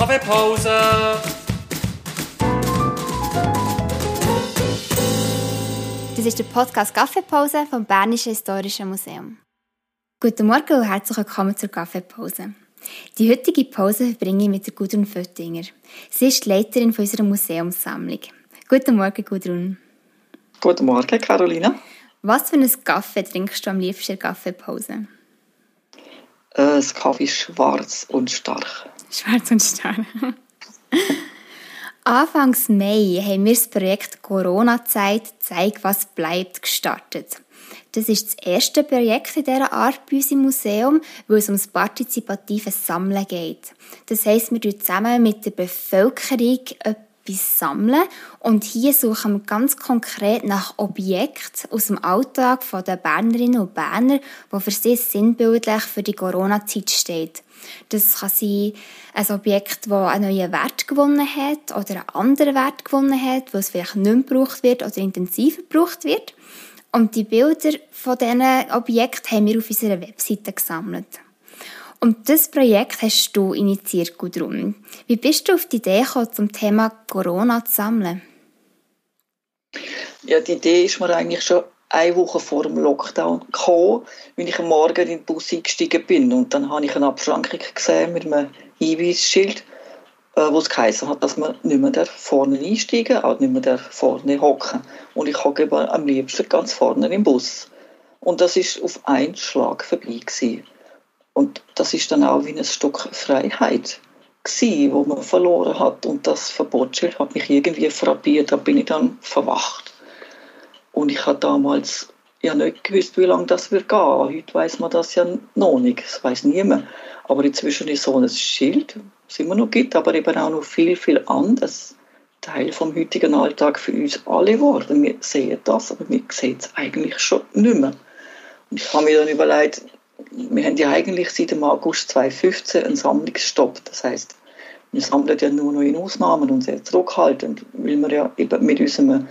Kaffeepause! Das ist der Podcast Kaffeepause vom Bernischen Historischen Museum. Guten Morgen und herzlich willkommen zur Kaffeepause. Die heutige Pause verbringe ich mit der Gudrun Föttinger. Sie ist die Leiterin unserer Museumssammlung. Guten Morgen, Gudrun. Guten Morgen, Carolina. Was für einen Kaffee trinkst du am liebsten in der Kaffeepause? Äh, das Kaffee schwarz und stark. Schwarz und stark. Anfangs Mai haben wir das Projekt Corona-Zeit Zeig, was bleibt gestartet. Das ist das erste Projekt in dieser Art bei uns im Museum, wo es ums partizipative Sammeln geht. Das heisst, wir sammeln zusammen mit der Bevölkerung etwas sammeln und hier suchen wir ganz konkret nach Objekten aus dem Alltag der Bernerinnen und Berner, wo für sie sinnbildlich für die Corona-Zeit steht. Das kann sein ein Objekt, das einen neuen Wert gewonnen hat oder einen anderen Wert gewonnen hat, wo es vielleicht nicht mehr gebraucht wird oder intensiver gebraucht wird. Und die Bilder von diesen Objekten haben wir auf unserer Webseite gesammelt. Und das Projekt hast du initiiert, Gudrun. Wie bist du auf die Idee gekommen, zum Thema Corona zu sammeln? Ja, die Idee ist mir eigentlich schon eine Woche vor dem Lockdown gekommen, wenn ich am Morgen in den Bus eingestiegen bin. Und dann habe ich eine Abschrankung gesehen mit einem Hinweisschild, äh, wo es geheißen hat, dass man nicht mehr vorne einsteigen, auch nicht mehr vorne hocken. Und ich hocke am liebsten ganz vorne im Bus. Und das ist auf einen Schlag vorbei gewesen. Und das ist dann auch wie ein Stück Freiheit gewesen, wo man verloren hat. Und das Verbotsschild hat mich irgendwie frappiert. Da bin ich dann verwacht. Und ich habe damals ja nicht gewusst, wie lange das wird gehen. Heute weiß man das ja noch nicht. Das weiß niemand. Aber inzwischen ist so ein Schild, das immer noch gibt, aber eben auch noch viel, viel anderes. Teil vom heutigen Alltag für uns alle geworden. Wir sehen das, aber wir sehen es eigentlich schon nicht mehr. Und ich habe mir dann überlegt, wir haben ja eigentlich seit dem August 2015 einen Sammlungsstopp. Das heißt, wir sammeln ja nur noch in Ausnahmen und sehr zurückhaltend, weil wir ja eben mit unserem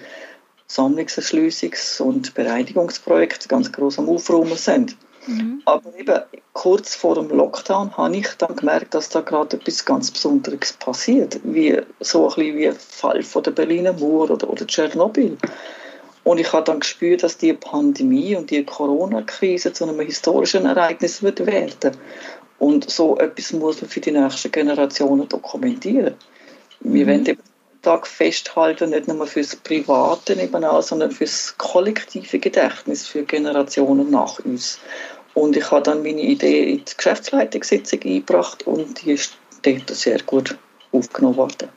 Sammlungserschließungs- und Bereinigungsprojekt ganz groß am Aufräumen sind. Mhm. Aber eben kurz vor dem Lockdown habe ich dann gemerkt, dass da gerade etwas ganz Besonderes passiert, wie so ein bisschen wie der Fall von der Berliner Mauer oder, oder Tschernobyl. Und ich habe dann gespürt, dass die Pandemie und die Corona-Krise zu einem historischen Ereignis wird werden. Und so etwas muss man für die nächsten Generationen dokumentieren. Wir mhm. wollen eben Tag festhalten, nicht nur fürs private nebenan, sondern fürs kollektive Gedächtnis für Generationen nach uns. Und ich habe dann meine Idee in die Geschäftsleitungssitzung eingebracht und die ist dort sehr gut aufgenommen worden.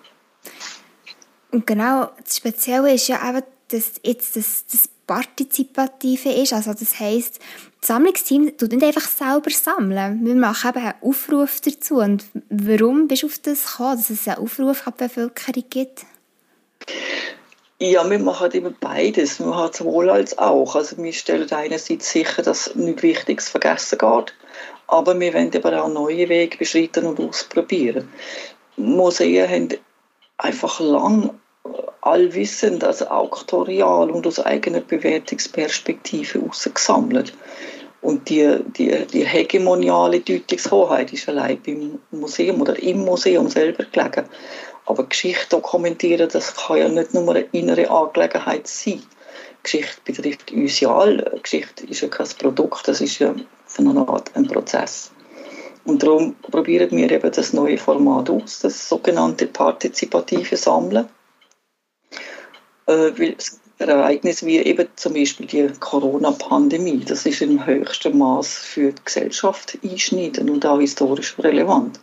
Und genau, das Spezielle ist ja eben, dass jetzt das, das Partizipative ist. Also das heisst, das Sammlungsteam tut nicht einfach selber sammeln. Wir machen eben einen Aufruf dazu. Und warum bist du auf das gekommen, dass es einen Aufruf an die Bevölkerung gibt? Ja, wir machen eben beides. Wir machen sowohl als auch. Also wir stellen einerseits sicher, dass nichts Wichtiges vergessen geht, aber wir wollen eben auch neue Wege beschreiten und ausprobieren. Museen haben einfach lang allwissend, also auktorial und aus eigener Bewertungsperspektive herausgesammelt. Und die, die, die hegemoniale Deutungshoheit ist allein beim Museum oder im Museum selber gelegen. Aber Geschichte dokumentieren, das kann ja nicht nur eine innere Angelegenheit sein. Geschichte betrifft uns ja alle. Geschichte ist ja kein Produkt, das ist ja von einer Art ein Prozess. Und darum probieren wir eben das neue Format aus, das sogenannte partizipative Sammeln äh, Ereignisse wie eben zum Beispiel die Corona-Pandemie, das ist im höchsten Maß für die Gesellschaft einschneidend und auch historisch relevant.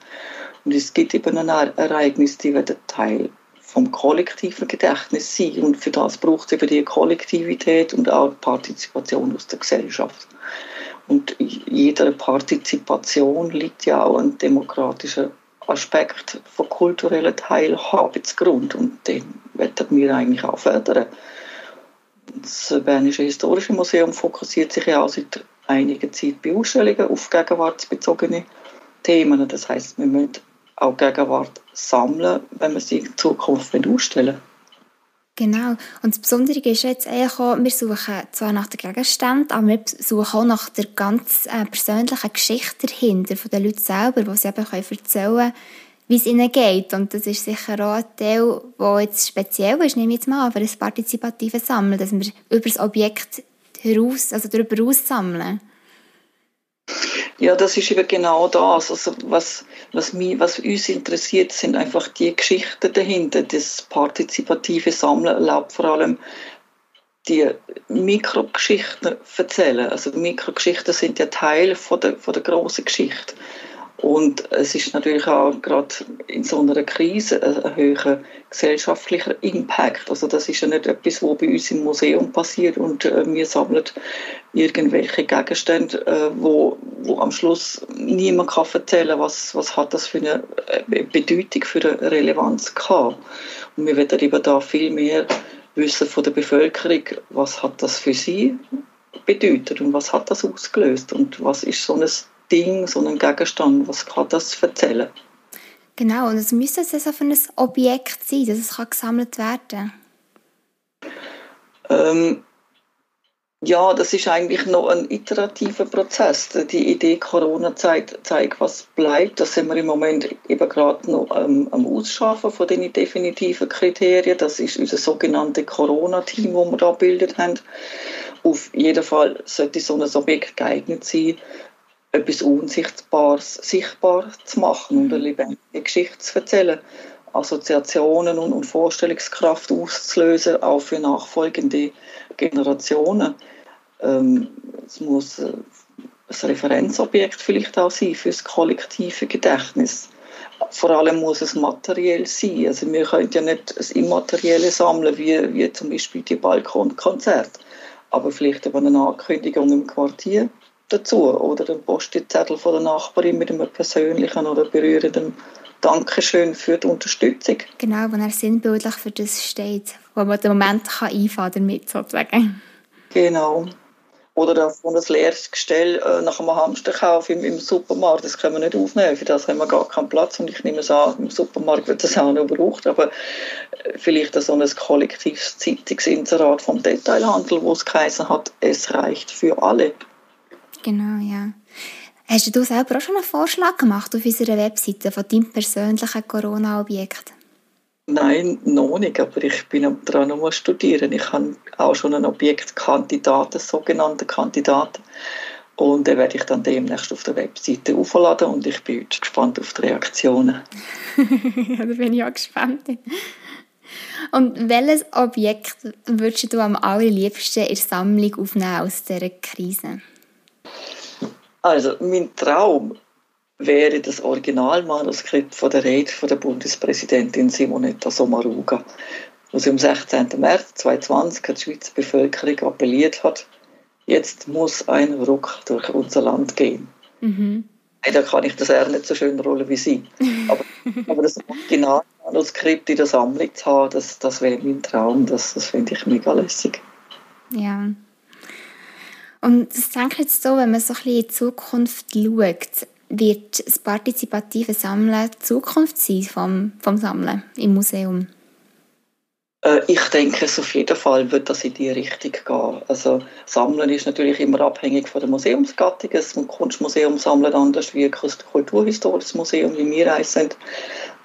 Und es gibt eben ein Ereignis, die werden Teil vom kollektiven Gedächtnis sein. Und für das braucht es eben die Kollektivität und auch die Partizipation aus der Gesellschaft. Und jeder Partizipation liegt ja auch ein demokratischer Aspekt von kultureller Teilhabensgrund und den werden wir eigentlich auch fördern. Das Bernische Historische Museum fokussiert sich ja auch seit einiger Zeit bei Ausstellungen auf gegenwartsbezogene Themen. Das heißt, wir müssen auch Gegenwart sammeln, wenn wir sie in Zukunft ausstellen Genau. Und das Besondere ist jetzt eigentlich auch, wir suchen zwar nach den Gegenständen, aber wir suchen auch nach der ganz äh, persönlichen Geschichte dahinter, von den Leuten selber, die sie eben erzählen können, wie es ihnen geht. Und das ist sicher auch ein Teil, der jetzt speziell ist, nehme ich jetzt mal an, für das partizipative Sammeln, dass wir über das Objekt heraus, also darüber hinaus sammeln. Ja, das ist eben genau das. Also was, was, mich, was uns interessiert, sind einfach die Geschichten dahinter. Das partizipative Sammeln erlaubt vor allem die Mikrogeschichten erzählen. Also Mikrogeschichten sind ja Teil von der, von der großen Geschichte. Und es ist natürlich auch gerade in so einer Krise ein höherer gesellschaftlicher Impact. Also das ist ja nicht etwas, was bei uns im Museum passiert und äh, wir sammeln irgendwelche Gegenstände, äh, wo, wo am Schluss niemand kann erzählen was, was hat das für eine äh, Bedeutung, für eine Relevanz gehabt. Und wir werden eben da viel mehr wissen von der Bevölkerung, was hat das für sie bedeutet und was hat das ausgelöst und was ist so ein Ding, so ein Gegenstand, was kann das erzählen? Genau, und es müsste also für ein Objekt sein, dass es kann gesammelt werden ähm, ja, das ist eigentlich noch ein iterativer Prozess. Die Idee Corona zeigt, zeigt was bleibt. Das sind wir im Moment eben gerade noch ähm, am Ausschaffen von den definitiven Kriterien. Das ist unser sogenanntes Corona-Team, das wir da gebildet haben. Auf jeden Fall sollte so ein Objekt geeignet sein, etwas Unsichtbares sichtbar zu machen und eine lebendige Geschichte zu erzählen. Assoziationen und, und Vorstellungskraft auszulösen, auch für nachfolgende Generationen. Ähm, es muss äh, ein Referenzobjekt vielleicht auch sein für das kollektive Gedächtnis. Vor allem muss es materiell sein. Also wir können ja nicht das Immaterielle sammeln, wie, wie zum Beispiel die Balkonkonzerte, aber vielleicht eben eine Ankündigung im Quartier dazu oder den Postzettel von der Nachbarin mit einem persönlichen oder berührenden Dankeschön für die Unterstützung. Genau, wenn er sinnbildlich für das steht, wo man den Moment kann einfahren damit sozusagen. Genau. Oder das, ein leeres Gestell äh, nach einem Hamsterkauf im, im Supermarkt, das können wir nicht aufnehmen, für das haben wir gar keinen Platz und ich nehme es an, im Supermarkt wird das auch noch gebraucht, aber äh, vielleicht so ein kollektives Zeitungsinserat vom Detailhandel, wo es geheißen hat, es reicht für alle. Genau, ja. Hast du selber auch schon einen Vorschlag gemacht auf unserer Webseite von deinem persönlichen Corona-Objekt? Nein, noch nicht, aber ich bin dran um studieren. Ich habe auch schon ein Objekt Kandidaten, sogenannte Kandidaten. Und den werde ich dann demnächst auf der Webseite aufladen und ich bin gespannt auf die Reaktionen. ja, da bin ich auch gespannt. Und welches Objekt würdest du am allerliebsten in der Sammlung aufnehmen aus dieser Krise? Also, mein Traum wäre das Originalmanuskript von der Rede von der Bundespräsidentin Simonetta Sommaruga, wo sie am 16. März 2020 an die Schweizer Bevölkerung appelliert hat, jetzt muss ein Ruck durch unser Land gehen. Mhm. Da kann ich das eher nicht so schön rollen wie sie. Aber, aber das Originalmanuskript in der Sammlung zu haben, das, das wäre mein Traum. Das, das finde ich mega lässig. Ja. Und das denke jetzt so, wenn man so ein bisschen in die Zukunft schaut, wird das partizipative Sammeln die Zukunft sein vom, vom Sammeln im Museum? Äh, ich denke, es auf jeden Fall wird das in die Richtung gehen. Also Sammeln ist natürlich immer abhängig von der Museumsgattung. Ein Kunstmuseum sammelt anders wie ein kulturhistorisches Museum, wie wir eins sind.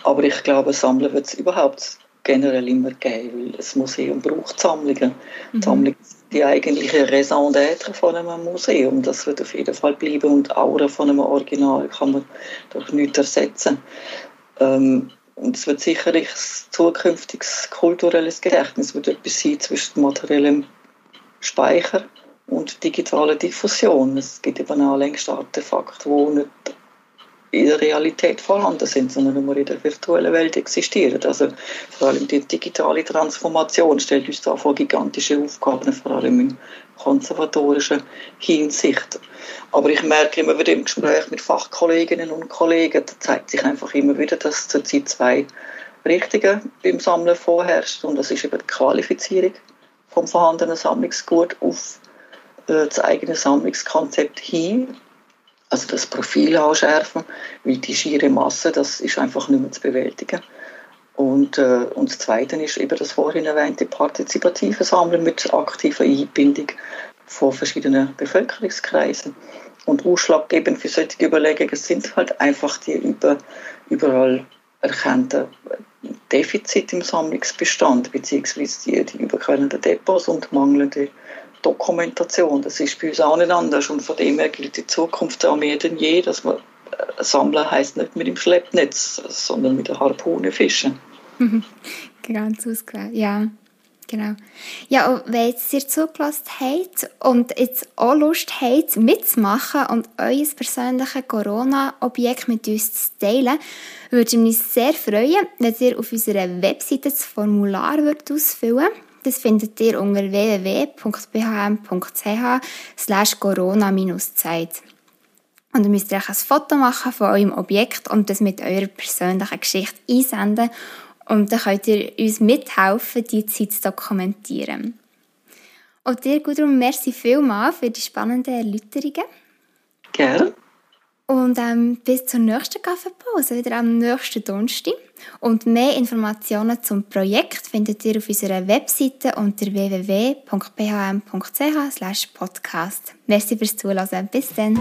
Aber ich glaube, Sammeln wird es überhaupt generell immer geben, weil das Museum braucht Sammlungen. Mhm. Sammlungen die eigentliche Raison d'être von einem Museum. Das wird auf jeden Fall bleiben und die Aura von einem Original kann man durch nichts ersetzen. Ähm, und es wird sicherlich ein zukünftiges kulturelles Gedächtnis wird etwas sein zwischen materiellem Speicher und digitaler Diffusion. Es gibt eben auch längst Artefakte, die nicht in der Realität vorhanden sind, sondern nur in der virtuellen Welt existieren. Also vor allem die digitale Transformation stellt uns da vor gigantische Aufgaben, vor allem in konservatorischen Hinsicht. Aber ich merke immer wieder im Gespräch mit Fachkolleginnen und Kollegen, da zeigt sich einfach immer wieder, dass zurzeit zwei Richtungen beim Sammeln vorherrscht und das ist eben die Qualifizierung vom vorhandenen Sammlungsgut auf äh, das eigene Sammlungskonzept hin also das Profil anschärfen, weil die schiere Masse, das ist einfach nicht mehr zu bewältigen. Und, äh, und das Zweite ist eben das vorhin erwähnte partizipative Sammeln mit aktiver Einbindung von verschiedenen Bevölkerungskreisen. Und ausschlaggebend für solche Überlegungen sind halt einfach die über, überall erkannten Defizit im Sammlungsbestand, beziehungsweise die, die überquellenden Depots und mangelnde Dokumentation. Das ist bei uns auch nicht anders und von dem her gilt in Zukunft auch mehr denn je, dass man äh, sammeln heisst nicht mit dem Schleppnetz, sondern mit der Harpune fischen. Ganz ausgewählt, ja. Genau. Ja, und wenn jetzt ihr zugelassen habt und jetzt auch Lust habt, mitzumachen und euer persönliches Corona-Objekt mit uns zu teilen, würde ich mich sehr freuen, wenn ihr auf unserer Webseite das Formular ausfüllen würdet. Das findet ihr unter www.bhm.ch corona-zeit. Und ihr müsst euch ein Foto machen von eurem Objekt und das mit eurer persönlichen Geschichte einsenden und dann könnt ihr uns mithelfen, die Zeit zu dokumentieren. Und dir, Gudrun, merci vielmals für die spannenden Erläuterungen. Gerne. Und ähm, bis zur nächsten Kaffeepause, wieder am nächsten Donnerstag. Und mehr Informationen zum Projekt findet ihr auf unserer Webseite unter www.bhm.ch podcast. Merci fürs Zuhören. Bis dann.